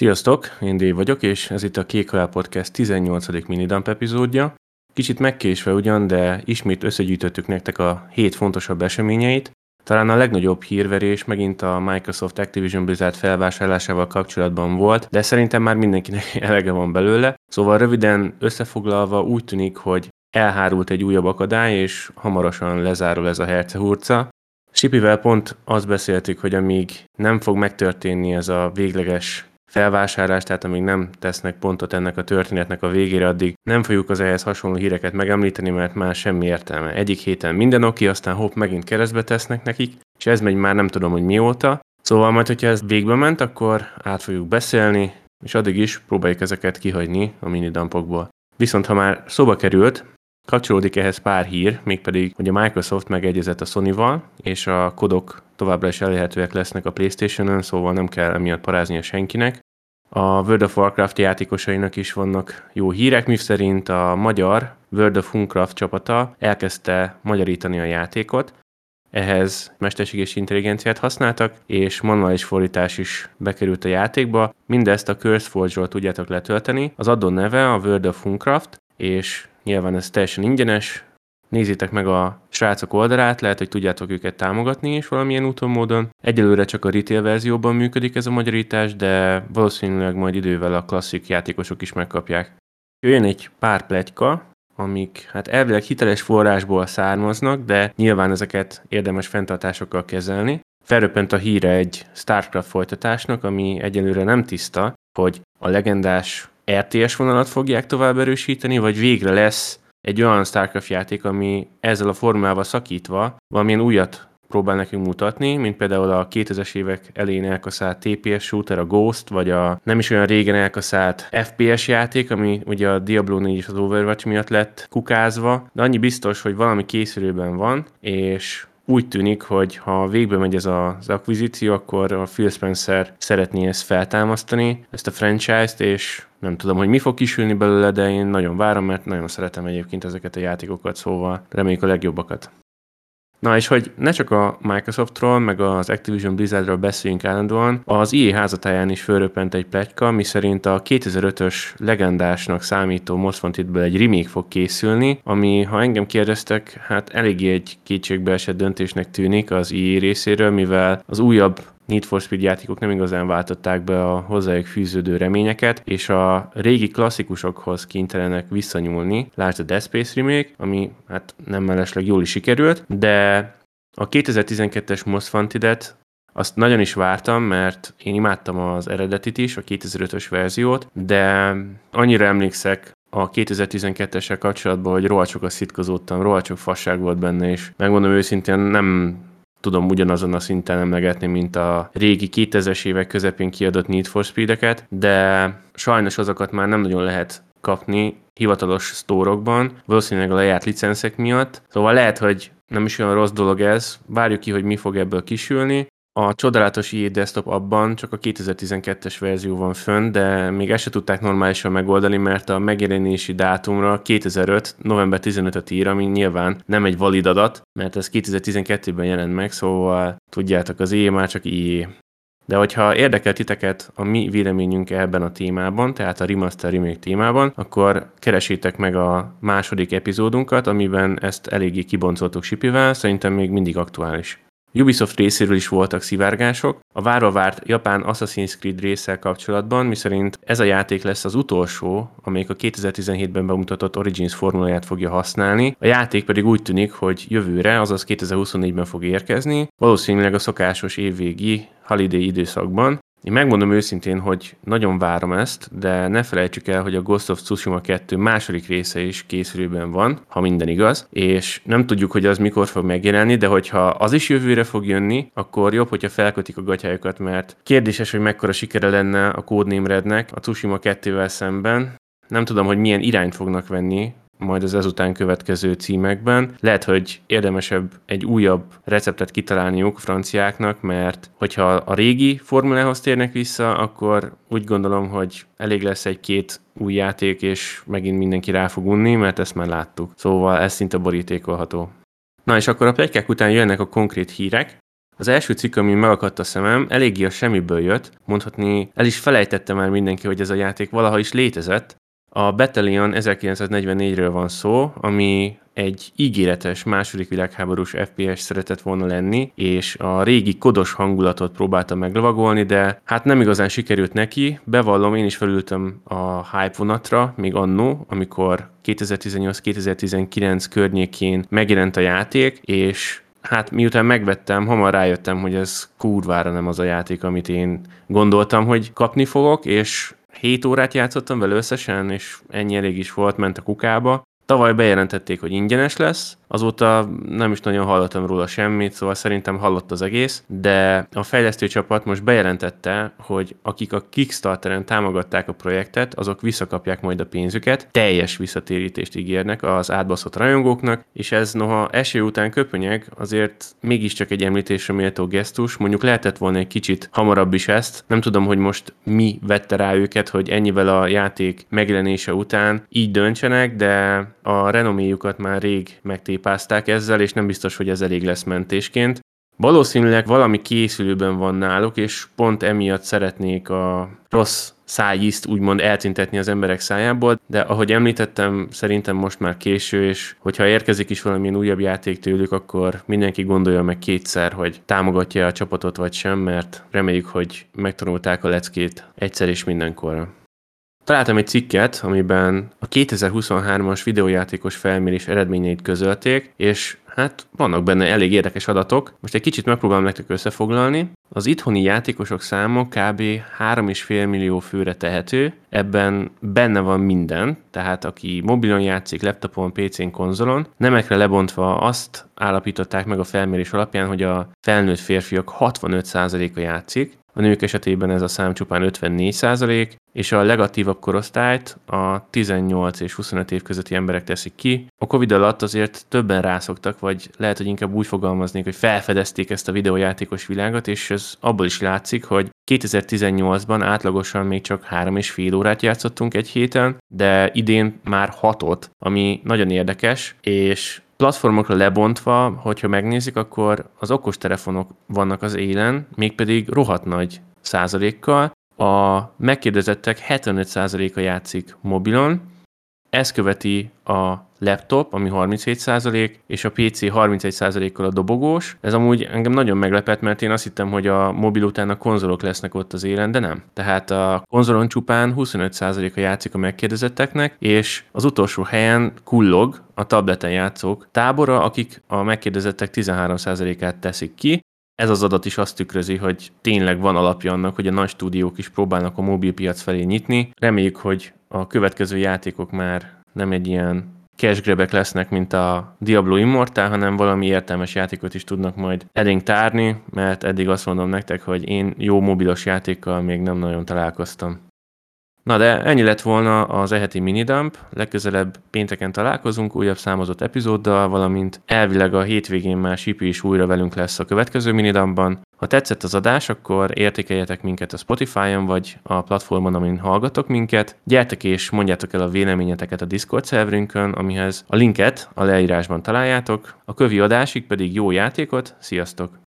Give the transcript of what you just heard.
Sziasztok, én Dave vagyok, és ez itt a Kék Halál Podcast 18. minidump epizódja. Kicsit megkésve ugyan, de ismét összegyűjtöttük nektek a hét fontosabb eseményeit. Talán a legnagyobb hírverés megint a Microsoft Activision Blizzard felvásárlásával kapcsolatban volt, de szerintem már mindenkinek elege van belőle. Szóval röviden összefoglalva úgy tűnik, hogy elhárult egy újabb akadály, és hamarosan lezárul ez a hercehurca. Sipivel pont azt beszéltük, hogy amíg nem fog megtörténni ez a végleges felvásárlás, tehát amíg nem tesznek pontot ennek a történetnek a végére, addig nem fogjuk az ehhez hasonló híreket megemlíteni, mert már semmi értelme. Egyik héten minden oké, aztán hopp, megint keresztbe tesznek nekik, és ez megy már nem tudom, hogy mióta. Szóval majd, hogyha ez végbe ment, akkor át fogjuk beszélni, és addig is próbáljuk ezeket kihagyni a minidampokból. Viszont ha már szóba került, Kapcsolódik ehhez pár hír, mégpedig, hogy a Microsoft megegyezett a Sony-val, és a kodok továbbra is elérhetőek lesznek a Playstation-ön, szóval nem kell emiatt paráznia senkinek. A World of Warcraft játékosainak is vannak jó hírek, mi szerint a magyar World of Warcraft csapata elkezdte magyarítani a játékot, ehhez mesterséges intelligenciát használtak, és manuális fordítás is bekerült a játékba. Mindezt a CurseForge-ról tudjátok letölteni. Az adó neve a World of Warcraft, és Nyilván ez teljesen ingyenes, nézzétek meg a srácok oldalát, lehet, hogy tudjátok őket támogatni is valamilyen úton, módon. Egyelőre csak a retail verzióban működik ez a magyarítás, de valószínűleg majd idővel a klasszik játékosok is megkapják. Jöjjön egy pár pletyka, amik hát elvileg hiteles forrásból származnak, de nyilván ezeket érdemes fenntartásokkal kezelni. Felröppent a híre egy StarCraft folytatásnak, ami egyelőre nem tiszta, hogy a legendás RTS vonalat fogják tovább erősíteni, vagy végre lesz egy olyan StarCraft játék, ami ezzel a formával szakítva valamilyen újat próbál nekünk mutatni, mint például a 2000-es évek elején elkaszált TPS shooter, a Ghost, vagy a nem is olyan régen elkaszált FPS játék, ami ugye a Diablo 4 és az Overwatch miatt lett kukázva, de annyi biztos, hogy valami készülőben van, és úgy tűnik, hogy ha végbe megy ez az akvizíció, akkor a Phil Spencer szeretné ezt feltámasztani, ezt a franchise-t, és nem tudom, hogy mi fog kisülni belőle, de én nagyon várom, mert nagyon szeretem egyébként ezeket a játékokat, szóval reméljük a legjobbakat. Na és hogy ne csak a Microsoftról, meg az Activision Blizzardról beszéljünk állandóan, az EA házatáján is fölröppent egy pletyka, miszerint a 2005-ös legendásnak számító Most Wanted-ből egy remake fog készülni, ami, ha engem kérdeztek, hát eléggé egy kétségbeesett döntésnek tűnik az EA részéről, mivel az újabb Need for Speed játékok nem igazán váltották be a hozzájuk fűződő reményeket, és a régi klasszikusokhoz kénytelenek visszanyúlni. Lásd a Death Space remake, ami hát nem mellesleg jól is sikerült, de a 2012-es Most Wanted-et azt nagyon is vártam, mert én imádtam az eredetit is, a 2005-ös verziót, de annyira emlékszek a 2012-essel kapcsolatban, hogy rohadt sokat szitkozódtam, rohadt sok fasság volt benne, és megmondom őszintén nem tudom ugyanazon a szinten emlegetni, mint a régi 2000-es évek közepén kiadott Need for Speed-eket, de sajnos azokat már nem nagyon lehet kapni hivatalos sztórokban, valószínűleg a lejárt licenszek miatt. Szóval lehet, hogy nem is olyan rossz dolog ez, várjuk ki, hogy mi fog ebből kisülni. A csodálatos EA Desktop abban csak a 2012-es verzió van fönn, de még ezt se tudták normálisan megoldani, mert a megjelenési dátumra 2005. november 15-öt ír, ami nyilván nem egy valid adat, mert ez 2012-ben jelent meg, szóval tudjátok, az EA már csak EA. De hogyha érdekel titeket a mi véleményünk ebben a témában, tehát a Remaster Remake témában, akkor keresétek meg a második epizódunkat, amiben ezt eléggé kiboncoltuk Sipivel, szerintem még mindig aktuális. Ubisoft részéről is voltak szivárgások. A várva várt japán Assassin's Creed résszel kapcsolatban, miszerint ez a játék lesz az utolsó, amelyik a 2017-ben bemutatott Origins formuláját fogja használni. A játék pedig úgy tűnik, hogy jövőre, azaz 2024-ben fog érkezni, valószínűleg a szokásos évvégi holiday időszakban, én megmondom őszintén, hogy nagyon várom ezt, de ne felejtsük el, hogy a Ghost of Tsushima 2 második része is készülőben van, ha minden igaz, és nem tudjuk, hogy az mikor fog megjelenni, de hogyha az is jövőre fog jönni, akkor jobb, hogyha felkötik a gatyájukat, mert kérdéses, hogy mekkora sikere lenne a Codename Rednek a Tsushima 2-vel szemben. Nem tudom, hogy milyen irányt fognak venni majd az ezután következő címekben. Lehet, hogy érdemesebb egy újabb receptet kitalálniuk franciáknak, mert hogyha a régi formulához térnek vissza, akkor úgy gondolom, hogy elég lesz egy-két új játék, és megint mindenki rá fog unni, mert ezt már láttuk. Szóval ez szinte borítékolható. Na és akkor a plegykák után jönnek a konkrét hírek. Az első cikk, ami megakadt a szemem, eléggé a semmiből jött, mondhatni el is felejtette már mindenki, hogy ez a játék valaha is létezett. A Battalion 1944-ről van szó, ami egy ígéretes második világháborús FPS szeretett volna lenni, és a régi kodos hangulatot próbálta meglovagolni, de hát nem igazán sikerült neki. Bevallom, én is felültem a hype vonatra, még annó, amikor 2018-2019 környékén megjelent a játék, és hát miután megvettem, hamar rájöttem, hogy ez kurvára nem az a játék, amit én gondoltam, hogy kapni fogok, és 7 órát játszottam vele összesen, és ennyi elég is volt, ment a kukába. Tavaly bejelentették, hogy ingyenes lesz, azóta nem is nagyon hallottam róla semmit, szóval szerintem hallott az egész, de a fejlesztő csapat most bejelentette, hogy akik a Kickstarteren támogatták a projektet, azok visszakapják majd a pénzüket, teljes visszatérítést ígérnek az átbaszott rajongóknak, és ez noha eső után köpönyeg, azért mégiscsak egy említésre méltó gesztus, mondjuk lehetett volna egy kicsit hamarabb is ezt, nem tudom, hogy most mi vette rá őket, hogy ennyivel a játék megjelenése után így döntsenek, de a renoméjukat már rég megtépázták ezzel, és nem biztos, hogy ez elég lesz mentésként. Valószínűleg valami készülőben van náluk, és pont emiatt szeretnék a rossz szájízt úgymond eltintetni az emberek szájából, de ahogy említettem, szerintem most már késő, és hogyha érkezik is valamilyen újabb játék tőlük, akkor mindenki gondolja meg kétszer, hogy támogatja a csapatot vagy sem, mert reméljük, hogy megtanulták a leckét egyszer és mindenkorra. Találtam egy cikket, amiben a 2023-as videójátékos felmérés eredményeit közölték, és hát vannak benne elég érdekes adatok. Most egy kicsit megpróbálom nektek összefoglalni. Az itthoni játékosok száma kb. 3,5 millió főre tehető, ebben benne van minden, tehát aki mobilon játszik, laptopon, PC-n, konzolon. Nemekre lebontva azt állapították meg a felmérés alapján, hogy a felnőtt férfiak 65%-a játszik, a nők esetében ez a szám csupán 54 százalék, és a legatívabb korosztályt a 18 és 25 év közötti emberek teszik ki. A Covid alatt azért többen rászoktak, vagy lehet, hogy inkább úgy fogalmaznék, hogy felfedezték ezt a videójátékos világot, és ez abból is látszik, hogy 2018-ban átlagosan még csak 3,5 órát játszottunk egy héten, de idén már 6-ot, ami nagyon érdekes, és platformokra lebontva, hogyha megnézik, akkor az okostelefonok vannak az élen, mégpedig rohadt nagy százalékkal. A megkérdezettek 75%-a játszik mobilon, ez követi a laptop, ami 37%, és a PC 31%-kal a dobogós. Ez amúgy engem nagyon meglepett, mert én azt hittem, hogy a mobil után a konzolok lesznek ott az élen, de nem. Tehát a konzolon csupán 25%-a játszik a megkérdezetteknek, és az utolsó helyen kullog a tableten játszók tábora, akik a megkérdezettek 13%-át teszik ki, ez az adat is azt tükrözi, hogy tényleg van alapja annak, hogy a nagy stúdiók is próbálnak a mobilpiac felé nyitni. Reméljük, hogy a következő játékok már nem egy ilyen cashgrabek lesznek, mint a Diablo Immortal, hanem valami értelmes játékot is tudnak majd elénk tárni, mert eddig azt mondom nektek, hogy én jó mobilos játékkal még nem nagyon találkoztam. Na de ennyi lett volna az eheti minidump, legközelebb pénteken találkozunk újabb számozott epizóddal, valamint elvileg a hétvégén már Sipi is újra velünk lesz a következő minidumpban. Ha tetszett az adás, akkor értékeljetek minket a Spotify-on vagy a platformon, amin hallgatok minket. Gyertek és mondjátok el a véleményeteket a Discord szerverünkön, amihez a linket a leírásban találjátok. A kövi adásig pedig jó játékot, sziasztok!